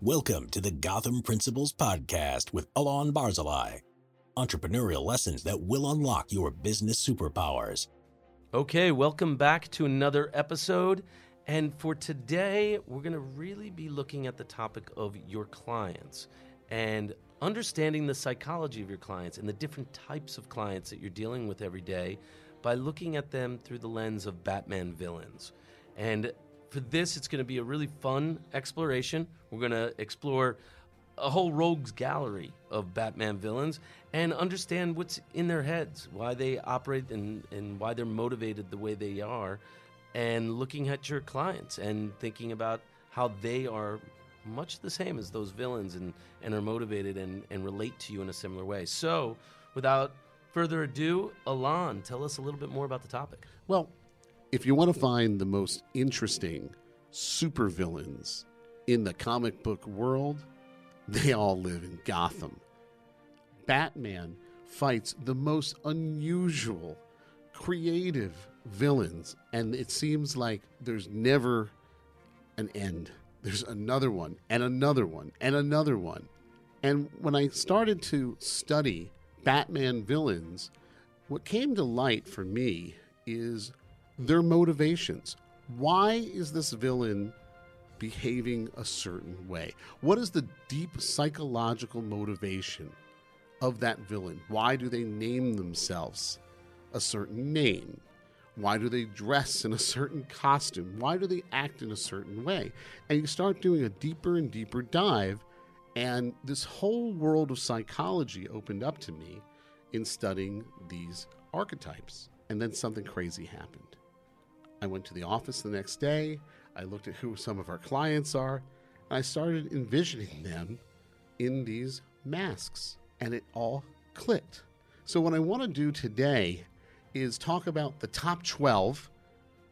Welcome to the Gotham Principles Podcast with Alon Barzilai. Entrepreneurial lessons that will unlock your business superpowers. Okay, welcome back to another episode. And for today, we're going to really be looking at the topic of your clients and understanding the psychology of your clients and the different types of clients that you're dealing with every day by looking at them through the lens of Batman villains. And for this, it's going to be a really fun exploration. We're going to explore a whole rogues gallery of Batman villains and understand what's in their heads, why they operate and, and why they're motivated the way they are, and looking at your clients and thinking about how they are much the same as those villains and, and are motivated and, and relate to you in a similar way. So, without further ado, Alon, tell us a little bit more about the topic. Well, if you want to find the most interesting supervillains in the comic book world, they all live in Gotham. Batman fights the most unusual, creative villains, and it seems like there's never an end. There's another one, and another one, and another one. And when I started to study Batman villains, what came to light for me is their motivations. Why is this villain behaving a certain way? What is the deep psychological motivation of that villain? Why do they name themselves a certain name? Why do they dress in a certain costume? Why do they act in a certain way? And you start doing a deeper and deeper dive, and this whole world of psychology opened up to me in studying these archetypes. And then something crazy happened. I went to the office the next day. I looked at who some of our clients are. And I started envisioning them in these masks, and it all clicked. So, what I want to do today is talk about the top 12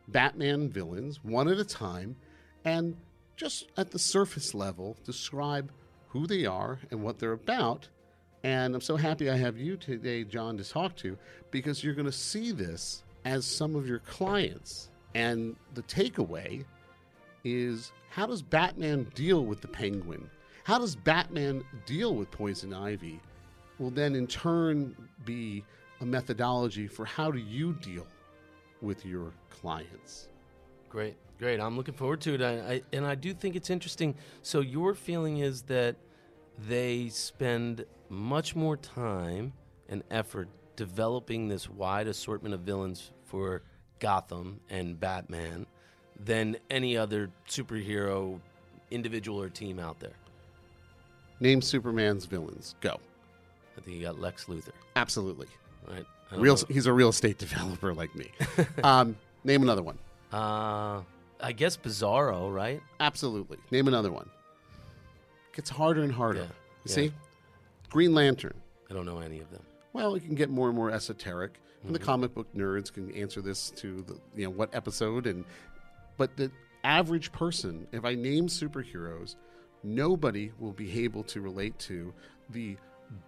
Batman villains, one at a time, and just at the surface level, describe who they are and what they're about. And I'm so happy I have you today, John, to talk to because you're going to see this as some of your clients. And the takeaway is how does Batman deal with the penguin? How does Batman deal with poison ivy? Will then in turn be a methodology for how do you deal with your clients. Great, great. I'm looking forward to it. I, I, and I do think it's interesting. So, your feeling is that they spend much more time and effort developing this wide assortment of villains for Gotham and Batman than any other superhero individual or team out there. Name Superman's villains. Go. I think you got Lex Luthor. Absolutely. Right. Real. Know. He's a real estate developer like me. um, name another one. Uh, I guess Bizarro, right? Absolutely. Name another one. Gets harder and harder. Yeah. yeah. See, Green Lantern. I don't know any of them. Well, it can get more and more esoteric, and mm-hmm. the comic book nerds can answer this to the you know what episode and, but the average person, if I name superheroes, nobody will be able to relate to the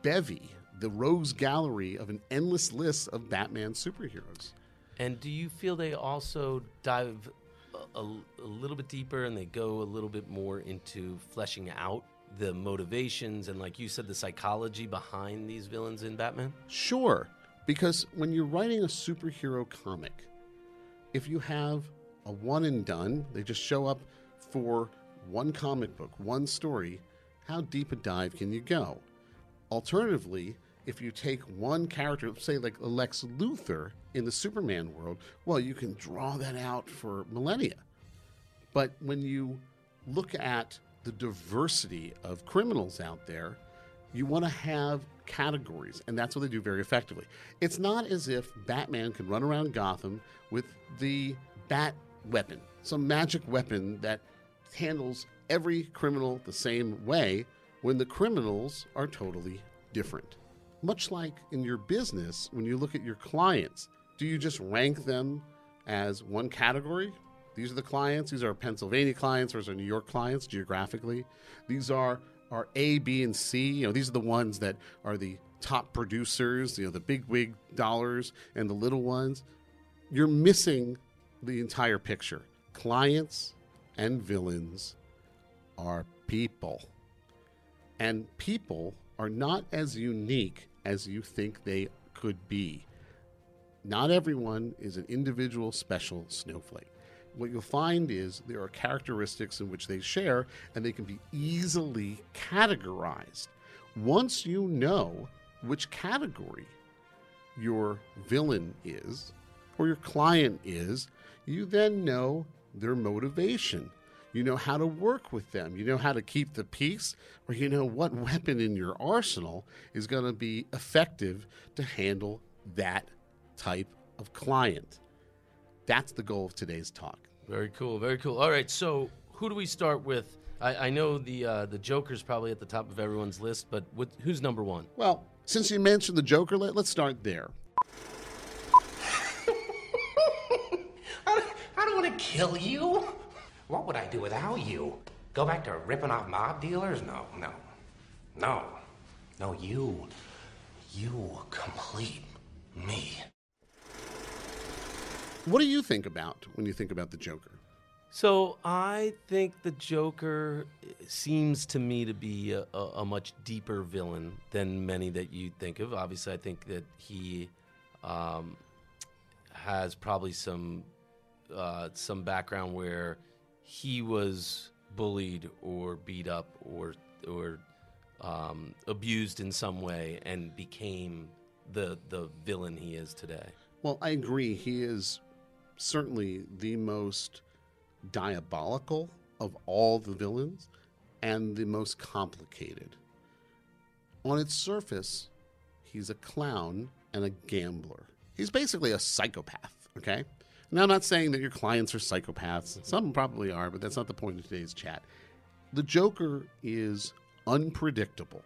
bevy the rogues gallery of an endless list of Batman superheroes. And do you feel they also dive a, a, a, little bit deeper and they go a little bit more into fleshing out the motivations and, like you said, the psychology behind these villains in Batman? Sure. Because when you're writing a superhero comic, if you have a one and done, they just show up for one comic book, one story, how deep a dive can you go? Alternatively, if you take one character, say like Lex Luthor in the Superman world, well, you can draw that out for millennia. But when you look at the diversity of criminals out there, you want to have categories, and that's what they do very effectively. It's not as if Batman can run around Gotham with the bat weapon, some magic weapon that handles every criminal the same way when the criminals are totally different much like in your business, when you look at your clients, do you just rank them as one category? These are the clients. These are Pennsylvania clients, or are New York clients geographically. These are are A, B, and C. You know, these are the ones that are the top producers. You know, the big wig dollars and the little ones. You're missing the entire picture. Clients and villains are people. And people are not as unique as you think they could be. Not everyone is an individual special snowflake. What you'll find is there are characteristics in which they share and they can be easily categorized. Once you know which category your villain is or your client is, you then know their motivation. You know how to work with them. You know how to keep the peace, or you know what weapon in your arsenal is going to be effective to handle that type of client. That's the goal of today's talk. Very cool. Very cool. All right. So, who do we start with? I, I know the uh, the Joker's probably at the top of everyone's list, but what, who's number one? Well, since you mentioned the Joker, let, let's start there. I, I don't want to kill you. What would I do without you? Go back to ripping off mob dealers? No, no. No. No, you. You complete me. What do you think about when you think about the Joker? So I think the Joker seems to me to be a, a, a much deeper villain than many that you think of. Obviously, I think that he um, has probably some uh, some background where he was bullied or beat up or or um, abused in some way and became the the villain he is today. Well, I agree. He is certainly the most diabolical of all the villains and the most complicated. On its surface, he's a clown and a gambler. He's basically a psychopath, okay? Now, I'm not saying that your clients are psychopaths. Some probably are, but that's not the point of today's chat. The Joker is unpredictable,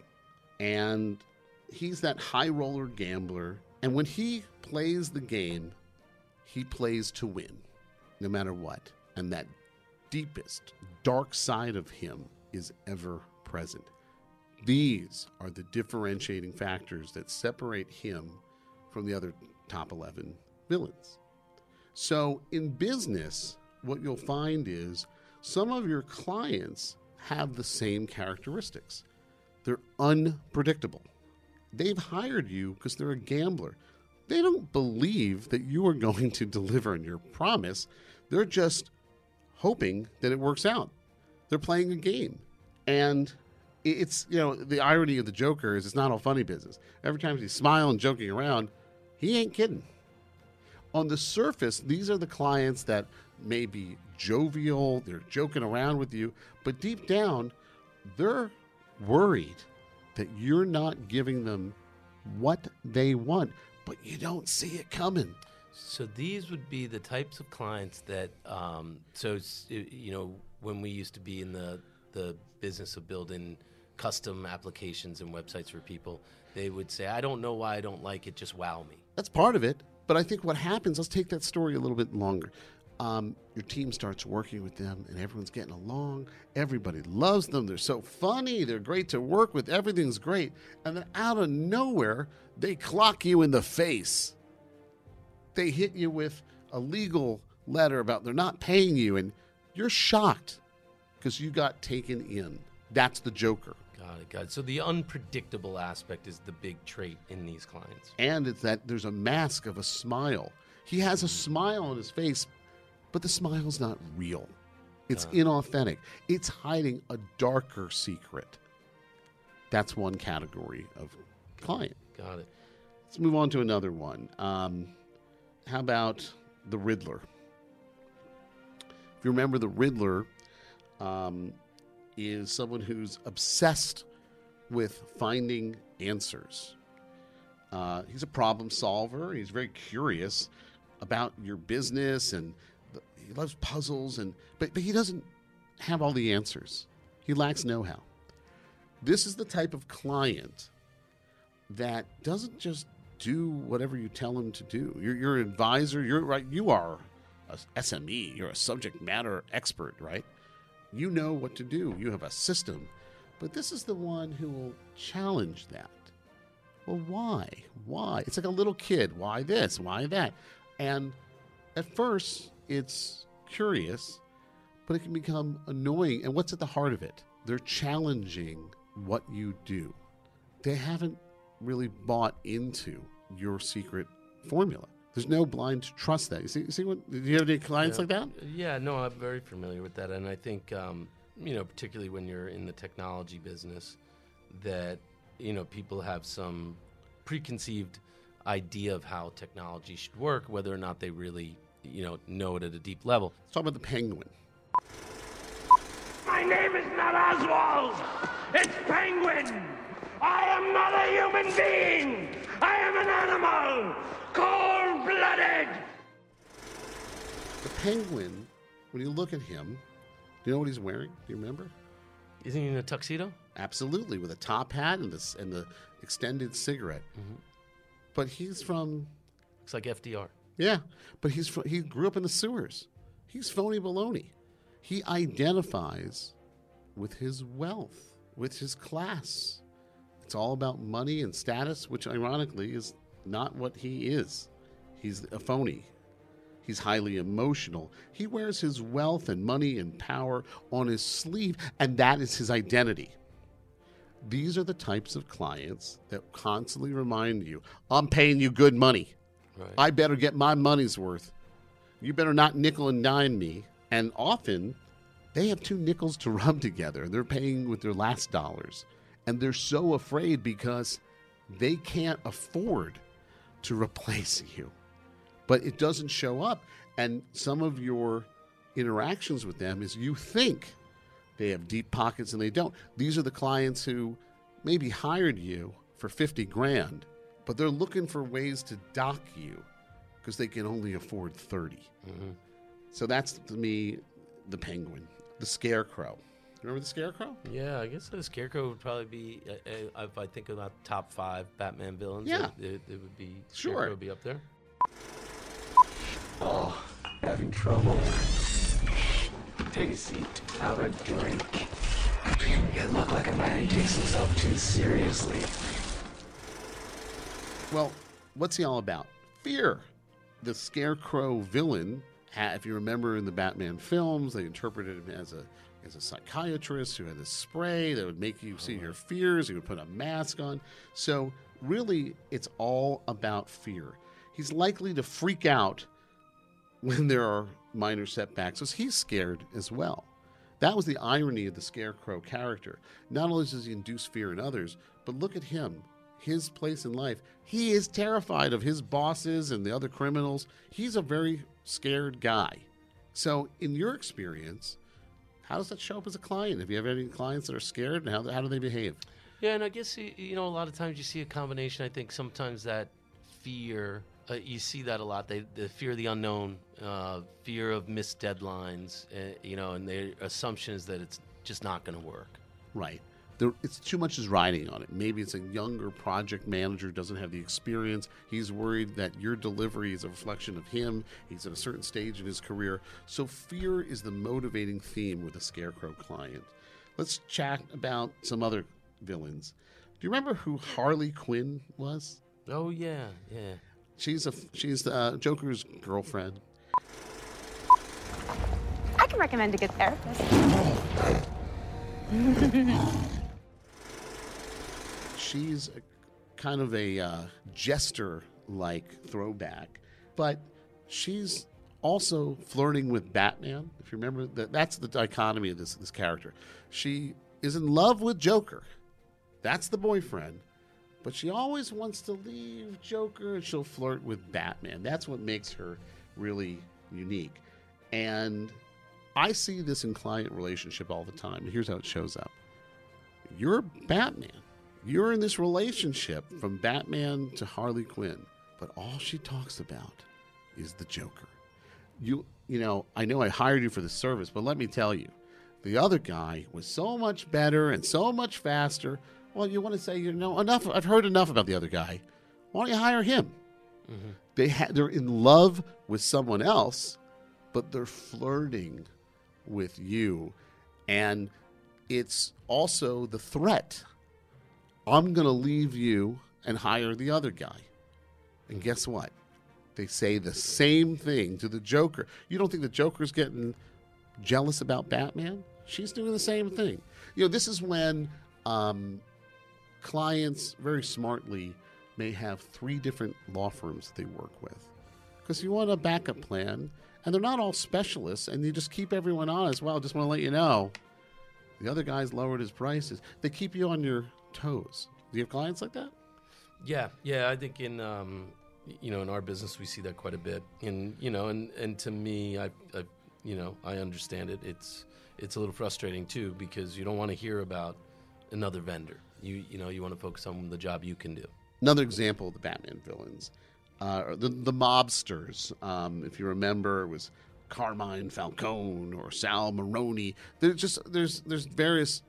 and he's that high roller gambler. And when he plays the game, he plays to win, no matter what. And that deepest, dark side of him is ever present. These are the differentiating factors that separate him from the other top 11 villains. So, in business, what you'll find is some of your clients have the same characteristics. They're unpredictable. They've hired you because they're a gambler. They don't believe that you are going to deliver on your promise. They're just hoping that it works out. They're playing a game. And it's, you know, the irony of the Joker is it's not all funny business. Every time he's smiling, and joking around, he ain't kidding. On the surface, these are the clients that may be jovial, they're joking around with you, but deep down, they're worried that you're not giving them what they want, but you don't see it coming. So these would be the types of clients that, um, so you know, when we used to be in the the business of building custom applications and websites for people, they would say, "I don't know why I don't like it, just wow me." That's part of it. But I think what happens, let's take that story a little bit longer. Um, your team starts working with them and everyone's getting along. Everybody loves them. They're so funny. They're great to work with. Everything's great. And then out of nowhere, they clock you in the face. They hit you with a legal letter about they're not paying you, and you're shocked because you got taken in. That's the Joker. Got it, got it. So the unpredictable aspect is the big trait in these clients. and it's that there's a mask of a smile. He has a smile on his face, but the smile's not real. It's inauthentic. It's hiding a darker secret. That's one category of client. Got it. Let's move on to another one. Um, how about the Riddler? If you remember, the Riddler um, is someone who's obsessed with finding answers. Uh, he's a problem solver. He's very curious about your business, and he loves puzzles. And but but he doesn't have all the answers. He lacks know-how. This is the type of client that doesn't just do whatever you tell him to do. You're, an advisor. You're right. You are a SME. You're a subject matter expert, right? You know what to do. You have a system. But this is the one who will challenge that. Well, why? Why? It's like a little kid. Why this? Why that? And at first, it's curious, but it can become annoying. And what's at the heart of it? they're challenging what you do. They haven't really bought into your secret formula. There's no blind trust that. You see, you see what? Do you have any clients Yeah. like that? Yeah, no, I'm very familiar with that, and I think um, you know, particularly when you're in the technology business, that you know people have some preconceived idea of how technology should work, whether or not they really you know know it at a deep level. Let's talk about the penguin. My name is not Oswald. It's Penguin. I am not a human being. I am an animal. Cold blooded. The penguin, when you look at him, do you know what he's wearing? Do you remember? Isn't he in a tuxedo? Absolutely, with a top hat and the and the extended cigarette. Mm-hmm. But he's from Looks like FDR. Yeah, but he's he grew up in the sewers. He's phony baloney. He identifies with his wealth, with his class. It's all about money and status, which ironically is not what he is. He's a phony. He's highly emotional. He wears his wealth and money and power on his sleeve, and that is his identity. These are the types of clients that constantly remind you I'm paying you good money. Right. I better get my money's worth. You better not nickel and dime me. And often they have two nickels to rub together. They're paying with their last dollars. And they're so afraid because they can't afford to replace you. But it doesn't show up. And some of your interactions with them is you think they have deep pockets and they don't. These are the clients who maybe hired you for 50 grand, but they're looking for ways to dock you because they can only afford 30. So that's to me the penguin, the scarecrow. Remember the scarecrow? Yeah, I guess the Scarecrow would probably be. Uh, uh, if I think about top five Batman villains, Yeah. it, it, it would be Sure. Scarecrow would be up there. Oh, having trouble. Take a seat. Have a drink. You look like a man who takes himself too seriously. Well, what's he all about? Fear. The scarecrow villain, if you remember in the Batman films, they interpreted him as a as a psychiatrist who had this spray that would make you see oh, your fears. He would put a mask on. So really, it's all about fear. He's likely to freak out when there are minor setbacks, because he's scared as well. That was the irony of the Scarecrow character. Not only does he induce fear in others, but look at him, his place in life. He is terrified of his bosses and the other criminals. He's a very scared guy. So, in your experience, how does that show up as a client? Have you have any clients that are scared, and how, how do they behave? Yeah, and I guess you know a lot of times you see a combination. I think sometimes that fear, uh, you see that a lot. They, the fear of the unknown, uh, fear of missed deadlines, uh, you know, and their assumptions that it's just not going to work. Right. There, it's too much is riding on it. Maybe it's a younger project manager doesn't have the experience. He's worried that your delivery is a reflection of him. He's at a certain stage in his career. So fear is the motivating theme with a scarecrow client. Let's chat about some other villains. Do you remember who Harley Quinn was? Oh yeah, yeah. She's a she's uh, Joker's girlfriend. I can recommend a good therapist. she's a, kind of a uh, jester like throwback, but she's also flirting with Batman. If you remember, that that's the dichotomy of this this character. She is in love with Joker. That's the boyfriend, but she always wants to leave Joker and she'll flirt with Batman. That's what makes her really unique. And I see this in client relationship all the time. Here's how it shows up. You're Batman. You're in this relationship from Batman to Harley Quinn, but all she talks about is the Joker. You you know, I know I hired you for the service, but let me tell you, the other guy was so much better and so much faster. Well, you want to say, you know, enough. I've heard enough about the other guy. Why don't you hire him? Mm-hmm. They ha- they're in love with someone else, but they're flirting with you, and it's also the threat. I'm going to leave you and hire the other guy. And guess what? They say the same thing to the Joker. You don't think the Joker's getting jealous about Batman? She's doing the same thing. You know, this is when um, clients very smartly may have three different law firms that they work with because you want a backup plan, and they're not all specialists, and you just keep everyone honest. Well, just want to let you know, the other guy's lowered his prices. They keep you on your toes. Do you have clients like that? Yeah, yeah. I think in um, you know in our business we see that quite a bit. And you know, and and to me, I, I you know I understand it. It's it's a little frustrating too because you don't want to hear about another vendor. You you know you want to focus on the job you can do. Another example of the Batman villains, uh, the the mobsters. Um, if you remember, it was Carmine Falcone or Sal Maroni. There's just there's there's various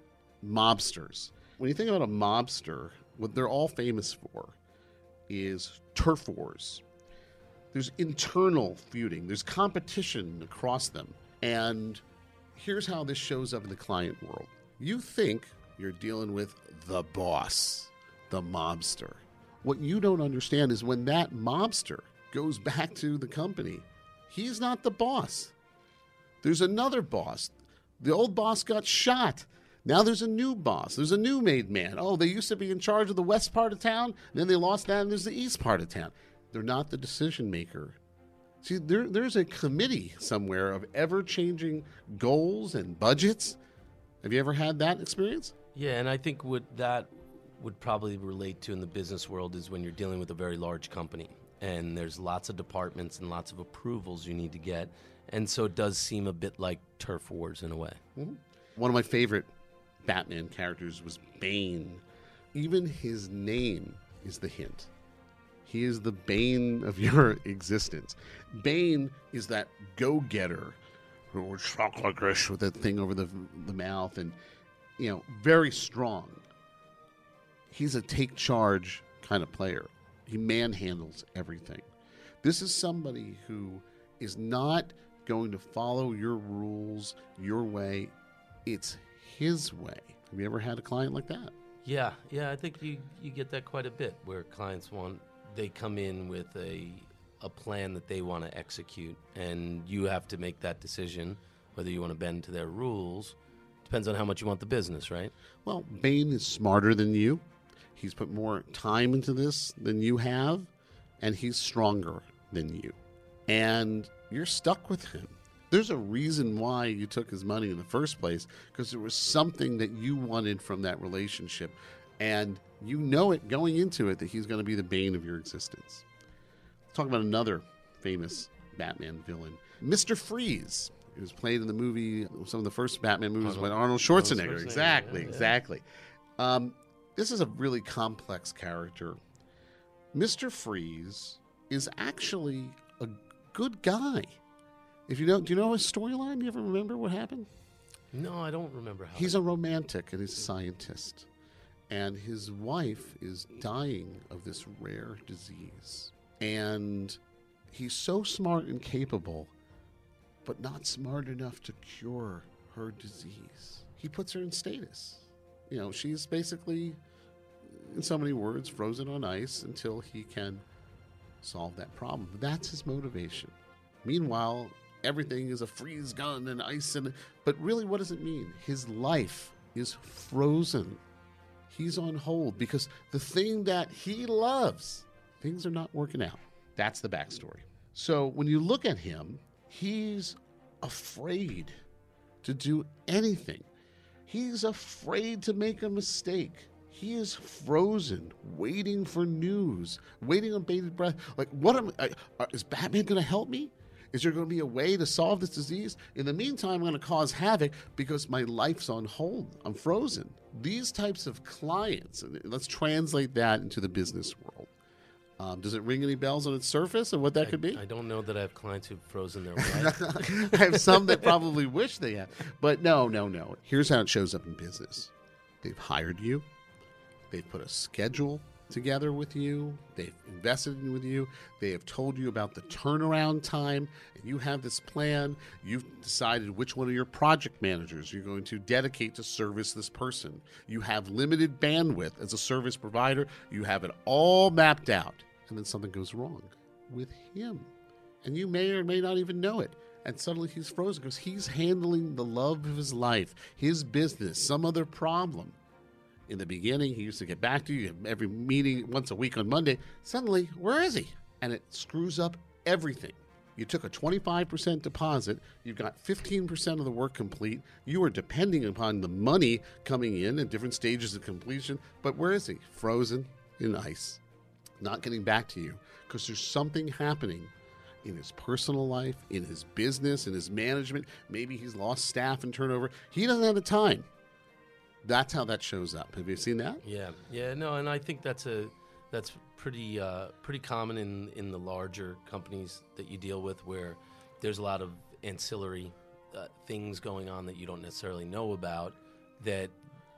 mobsters. When you think about a mobster, what they're all famous for is turf wars. There's internal feuding. There's competition across them, and here's how this shows up in the client world. You think you're dealing with the boss, the mobster. What you don't understand is when that mobster goes back to the company, he's not the boss. There's another boss. The old boss got shot. Now there's a new boss. There's a new made man. Oh, they used to be in charge of the west part of town, then they lost that, and there's the east part of town. They're not the decision maker. See, there, there's a committee somewhere of ever changing goals and budgets. Have you ever had that experience? Yeah, and I think what that would probably relate to in the business world is when you're dealing with a very large company and there's lots of departments and lots of approvals you need to get. And so it does seem a bit like turf wars in a way. Mm-hmm. One of my favorite Batman characters was Bane. Even his name is the hint. He is the bane of your existence. Bane is that go getter who would talk like this with that thing over the, the mouth and, you know, very strong. He's a take charge kind of player. He manhandles everything. This is somebody who is not going to follow your rules your way. It's his way. Have you ever had a client like that? Yeah, yeah, I think you, you get that quite a bit where clients want they come in with a a plan that they want to execute and you have to make that decision whether you want to bend to their rules. Depends on how much you want the business, right? Well, Bane is smarter than you. He's put more time into this than you have, and he's stronger than you. And you're stuck with him. There's a reason why you took his money in the first place because there was something that you wanted from that relationship. And you know it going into it that he's going to be the bane of your existence. Let's talk about another famous Batman villain, Mr. Freeze. He was played in the movie, some of the first Batman movies with Arnold Schwarzenegger. Schwarzenegger, Exactly, yeah, yeah. exactly. Um, this is a really complex character. Mr. Freeze is actually a good guy. If you don't, do you know his storyline? Do you ever remember what happened? No, I don't remember how. He's a romantic and he's a scientist. And his wife is dying of this rare disease. And he's so smart and capable, but not smart enough to cure her disease. He puts her in stasis. You know, she's basically, in so many words, frozen on ice until he can solve that problem. That's his motivation. Meanwhile, everything is a freeze gun and ice and but really what does it mean? His life is frozen. He's on hold because the thing that he loves, things are not working out. That's the backstory. So when you look at him, he's afraid to do anything. He's afraid to make a mistake. He is frozen, waiting for news, waiting on bated breath. Like, what am I? uh, Is Batman going to help me? Is there going to be a way to solve this disease? In the meantime, I'm going to cause havoc because my life's on hold. I'm frozen. These types of clients, and let's translate that into the business world. Um, does it ring any bells on its surface of what that could be? I don't know that I have clients who've frozen their life. I have some that probably wish they had. But no, no, no. Here's how it shows up in business they've hired you, they've put a schedule together with you, they've invested in with you, they have told you about the turnaround time, and you have this plan. You've decided which one of your project managers you're going to dedicate to service this person. You have limited bandwidth as a service provider, you have it all mapped out, and then something goes wrong with him and you may or may not even know it. And suddenly he's frozen because he's handling the love of his life, his business, some other problem. In the beginning, he used to get back to you every meeting once a week on Monday. Suddenly, where is he? And it screws up everything. You took a 25% deposit, you've got 15% of the work complete. You are depending upon the money coming in at different stages of completion. But where is he? Frozen in ice, not getting back to you because there's something happening in his personal life, in his business, in his management. Maybe he's lost staff and turnover. He doesn't have the time. That's how that shows up. Have you seen that? Yeah, yeah, no, and I think that's a that's pretty uh, pretty common in in the larger companies that you deal with, where there's a lot of ancillary uh, things going on that you don't necessarily know about that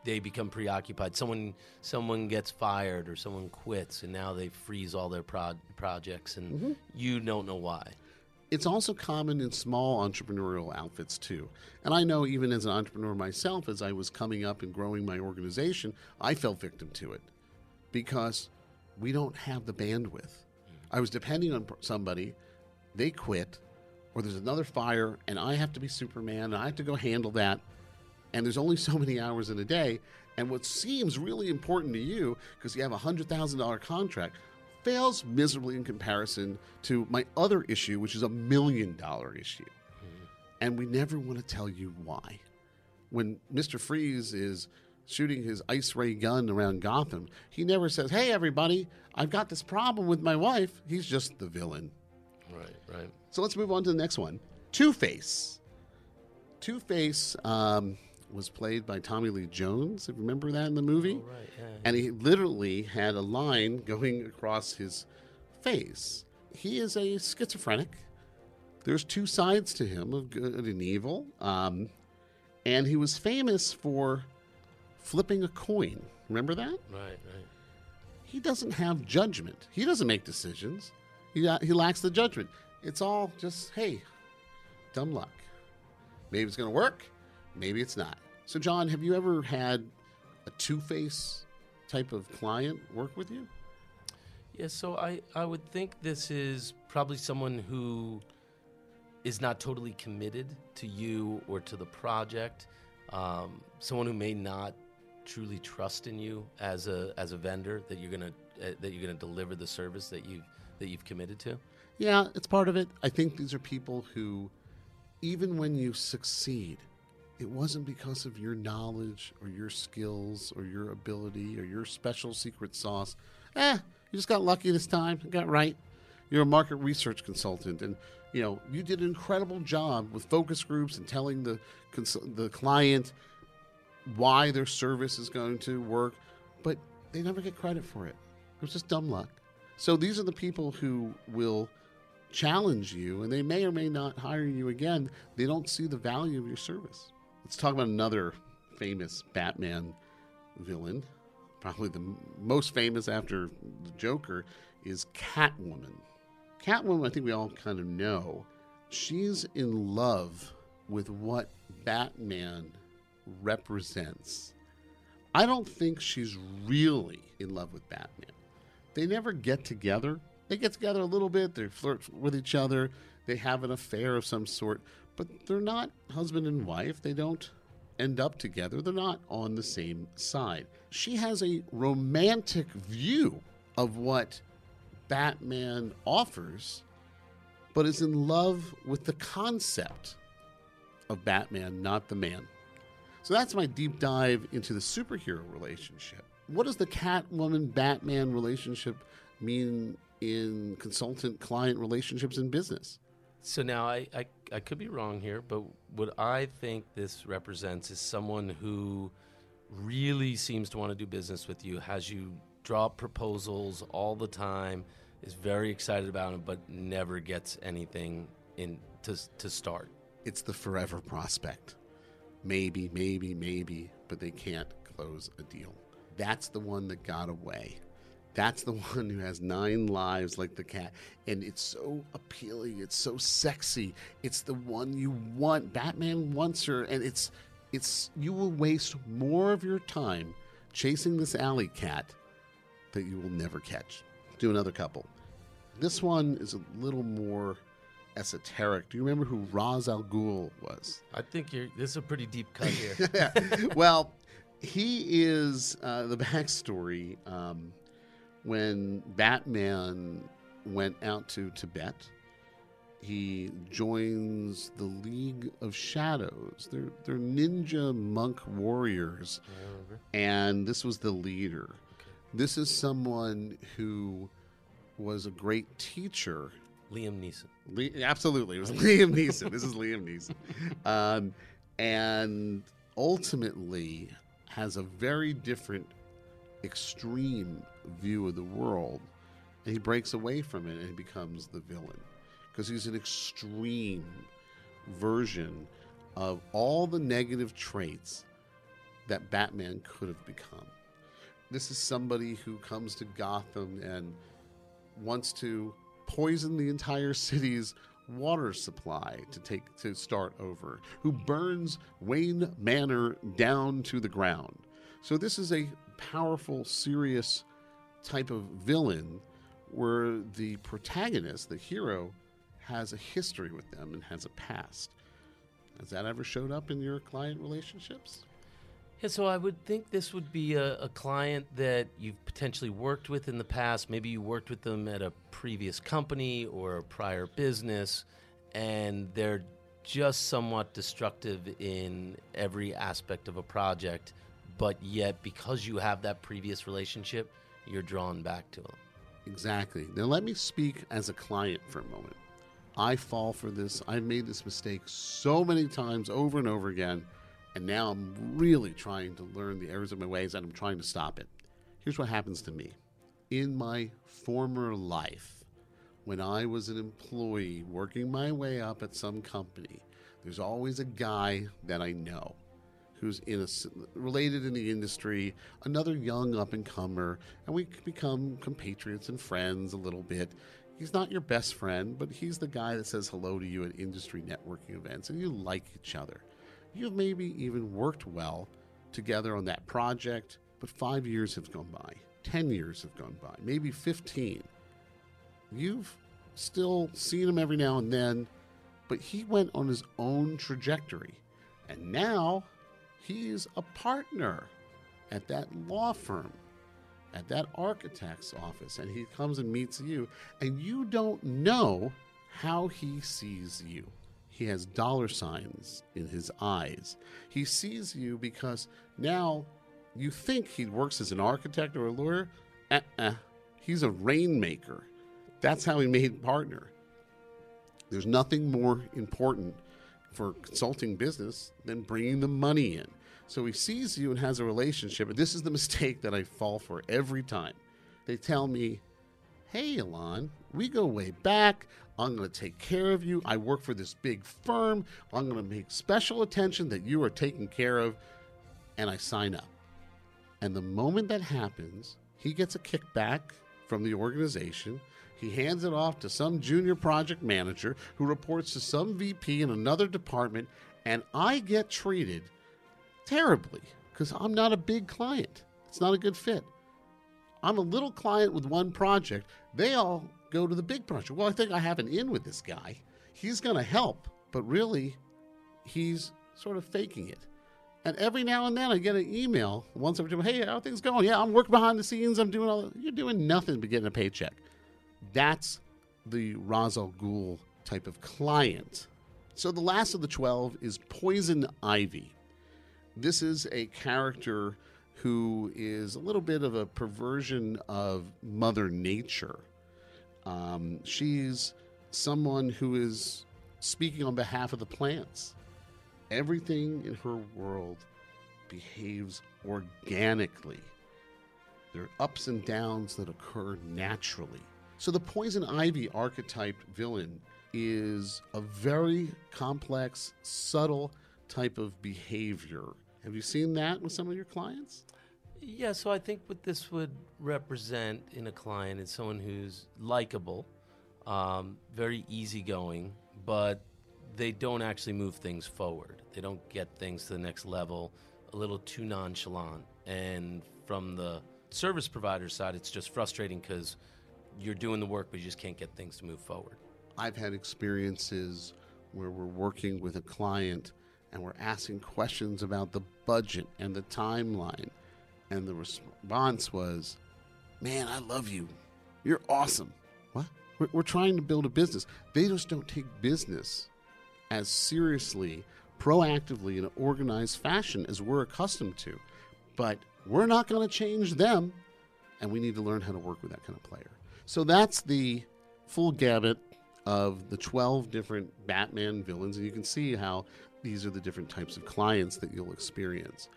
they become preoccupied. Someone someone gets fired or someone quits, and now they freeze all their prod, projects, and you don't know why. It's also common in small entrepreneurial outfits too. And I know even as an entrepreneur myself, as I was coming up and growing my organization, I fell victim to it because we don't have the bandwidth. Mm-hmm. I was depending on somebody, they quit, or there's another fire, and I have to be Superman, and I have to go handle that. And there's only so many hours in a day. And what seems really important to you, because you have a $100,000 contract, fails miserably in comparison to my other issue, which is a million dollar issue. And we never want to tell you why. When Mr. Freeze is shooting his ice ray gun around Gotham, he never says, Hey, everybody, I've got this problem with my wife. He's just the villain. Right, right. So let's move on to the next one Two Face. Two Face um, was played by Tommy Lee Jones. Remember that in the movie? Oh, right, yeah, And he literally had a line going across his face. He is a schizophrenic. There's two sides to him of good and evil. Um, and he was famous for flipping a coin. Remember that? Right, right. he doesn't have judgment. He doesn't make decisions. He, he lacks the judgment. It's all just, hey, dumb luck. Maybe it's going to work. Maybe it's not. So, John, have you ever had a two face type of client work with you? Yeah, so I, I would think this is probably someone who is not totally committed to you or to the project. Um, someone who may not truly trust in you as a as a vendor that you're gonna uh, that you're gonna deliver the service that you that you've committed to. Yeah, it's part of it. I think these are people who, even when you succeed, it wasn't because of your knowledge or your skills or your ability or your special secret sauce. Eh, you just got lucky this time. Got right. You're a market research consultant, and you know you did an incredible job with focus groups and telling the cons- the client why their service is going to work, but they never get credit for it. It was just dumb luck. So these are the people who will challenge you, and they may or may not hire you again. They don't see the value of your service. Let's talk about another famous Batman villain. Probably the most famous after the Joker is Catwoman. Catwoman, I think we all kind of know. She's in love with what Batman represents. I don't think she's really in love with Batman. They never get together. They get together a little bit, they flirt with each other, they have an affair of some sort, but they're not husband and wife. They don't end up together. They're not on the same side. She has a romantic view of what Batman offers, but is in love with the concept of Batman, not the man. So that's my deep dive into the superhero relationship. What does the Catwoman Batman relationship mean in consultant client relationships in business? So now I, I I could be wrong here, but what I think this represents is someone who really seems to want to do business with you, has you draw up proposals all the time, is very excited about it, but never gets anything in to to start. It's the forever prospect. Maybe, maybe, maybe, but they can't close a deal. That's the one that got away. That's the one who has nine lives like the cat. And it's so appealing. It's so sexy. It's the one you want. Batman wants her. And it's it's you will waste more of your time chasing this alley cat that you will never catch. Do another couple. This one is a little more esoteric. Do you remember who Ra's al Ghul was? I think you're. This is a pretty deep cut here. well, he is uh, the backstory. Um, when Batman went out to Tibet, he joins the League of Shadows. They're they're ninja monk warriors, and this was the leader. This is someone who was a great teacher Liam Neeson. Le- absolutely, it was Liam Neeson. This is Liam Neeson, um, and ultimately has a very different, extreme view of the world, and he breaks away from it and he becomes the villain because he's an extreme version of all the negative traits that Batman could have become. This is somebody who comes to Gotham and wants to poison the entire city's water supply to take to start over, who burns Wayne Manor down to the ground. So this is a powerful, serious type of villain where the protagonist, the hero, has a history with them and has a past. Has that ever showed up in your client relationships? Yeah, so I would think this would be a, a client that you've potentially worked with in the past. Maybe you worked with them at a previous company or a prior business, and they're just somewhat destructive in every aspect of a project. But yet, because you have that previous relationship, you're drawn back to them. Exactly. Now, let me speak as a client for a moment. I fall for this. I've made this mistake so many times over and over again, and now I'm really trying to learn the errors of my ways and I'm trying to stop it. Here's what happens to me. In my former life, when I was an employee working my way up at some company, there's always a guy that I know who's in a related in the industry, another young up and comer, and we become compatriots and friends a little bit. He's not your best friend, but he's the guy that says hello to you at industry networking events, and you like each other. You've maybe even worked well together on that project, but five years have gone by, 10 years have gone by, maybe 15. You've still seen him every now and then, but he went on his own trajectory. And now he's a partner at that law firm, at that architect's office, and he comes and meets you, and you don't know how he sees you. He has dollar signs in his eyes. He sees you because now you think he works as an architect or a lawyer. Uh-uh. He's a rainmaker. That's how he made partner. There's nothing more important for consulting business than bringing the money in. So he sees you and has a relationship. And this is the mistake that I fall for every time. They tell me, Hey, Alon, we go way back. I'm going to take care of you. I work for this big firm. I'm going to make special attention that you are taken care of. And I sign up. And the moment that happens, he gets a kickback from the organization. He hands it off to some junior project manager who reports to some VP in another department. And I get treated terribly because I'm not a big client. It's not a good fit. I'm a little client with one project. They all go to the big project. Well, I think I have an in with this guy. He's going to help, but really, he's sort of faking it. And every now and then I get an email once every time, hey, how are things going? Yeah, I'm working behind the scenes. I'm doing all You're doing nothing but getting a paycheck. That's the Ra's Ghul type of client. So the last of the 12 is Poison Ivy. This is a character who is a little bit of a perversion of Mother Nature. Um, she's someone who is speaking on behalf of the plants. Everything in her world behaves organically. There are ups and downs that occur naturally. So the poison ivy archetype villain is a very complex, subtle type of behavior. Have you seen that with some of your clients? Yeah, so I think what this would represent in a client is someone who's likable, um, very easygoing, but they don't actually move things forward. They don't get things to the next level, a little too nonchalant. And from the service provider side, it's just frustrating because you're doing the work, but you just can't get things to move forward. I've had experiences where we're working with a client and we're asking questions about the budget and the timeline. And the response was, Man, I love you. You're awesome. What? We're, we're trying to build a business. They just don't take business as seriously, proactively, in an organized fashion as we're accustomed to. But we're not going to change them. And we need to learn how to work with that kind of player. So that's the full gamut of the 12 different Batman villains. And you can see how these are the different types of clients that you'll experience.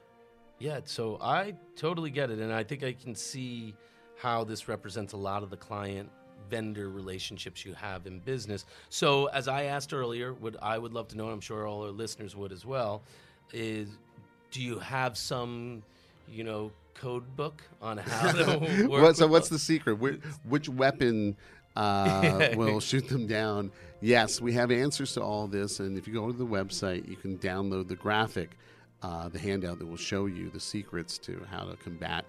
Yeah, so I totally get it. And I think I can see how this represents a lot of the client vendor relationships you have in business. So, as I asked earlier, what I would love to know, and I'm sure all our listeners would as well, is do you have some, you know, code book on how to work? What, so, what's the secret? Which, which weapon uh, will shoot them down? Yes, we have answers to all this. And if you go to the website, you can download the graphic, uh, the handout that will show you the secrets to how to combat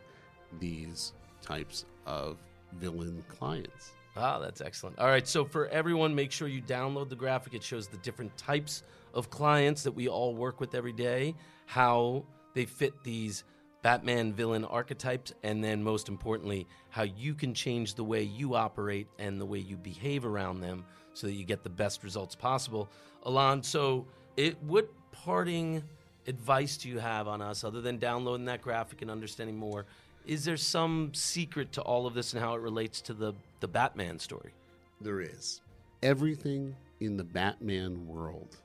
these types of villain clients. Ah, that's excellent. All right, so for everyone, make sure you download the graphic. It shows the different types of clients that we all work with every day, how they fit these Batman villain archetypes, and then most importantly, how you can change the way you operate and the way you behave around them so that you get the best results possible. Alon, so it what parting advice do you have on us other than downloading that graphic and understanding more? Is there some secret to all of this and how it relates to the, the Batman story? There is. Everything in the Batman world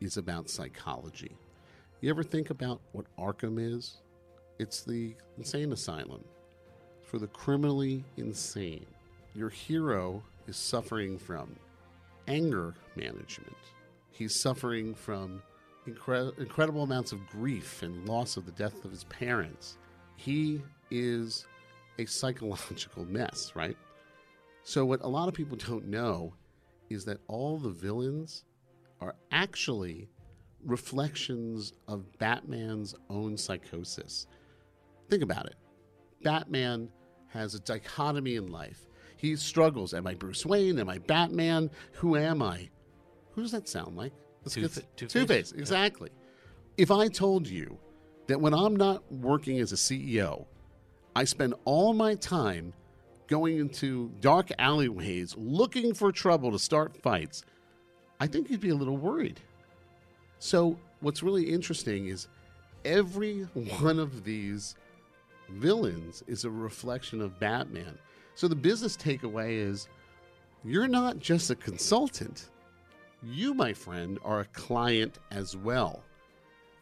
is about psychology. You ever think about what Arkham is? It's the insane asylum for the criminally insane. Your hero is suffering from anger management. He's suffering from incre- incredible amounts of grief and loss of the death of his parents. He is a psychological mess, right? So, what a lot of people don't know is that all the villains are actually reflections of Batman's own psychosis. Think about it Batman has a dichotomy in life. He struggles. Am I Bruce Wayne? Am I Batman? Who am I? Who does that sound like? Two- get- Two-Face. Two-Face, exactly. If I told you that when I'm not working as a CEO, I spend all my time going into dark alleyways looking for trouble to start fights, I think you'd be a little worried. So, what's really interesting is every one of these villains is a reflection of Batman. So, the business takeaway is you're not just a consultant, you, my friend, are a client as well.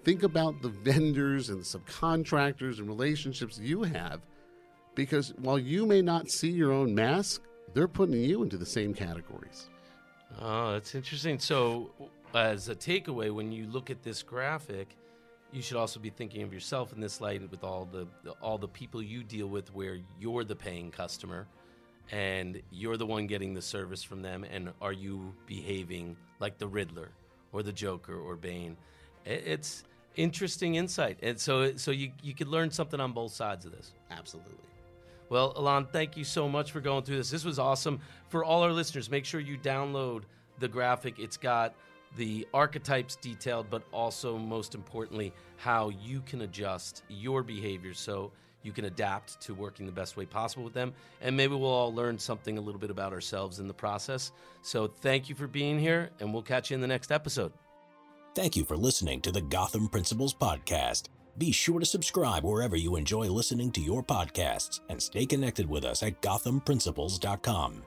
Think about the vendors and subcontractors and relationships you have because while you may not see your own mask, they're putting you into the same categories. Oh, that's interesting. So, as a takeaway, when you look at this graphic, you should also be thinking of yourself in this light with all the, the all the people you deal with where you're the paying customer and you're the one getting the service from them and are you behaving like the Riddler or the Joker or Bane? It's interesting insight. And so so you you could learn something on both sides of this. Absolutely. Well, Alon, thank you so much for going through this. This was awesome. For all our listeners, make sure you download the graphic. It's got the archetypes detailed, but also, most importantly, how you can adjust your behavior so you can adapt to working the best way possible with them. And maybe we'll all learn something a little bit about ourselves in the process. So, thank you for being here, and we'll catch you in the next episode. Thank you for listening to the Gotham Principles Podcast. Be sure to subscribe wherever you enjoy listening to your podcasts and stay connected with us at gothamprinciples.com.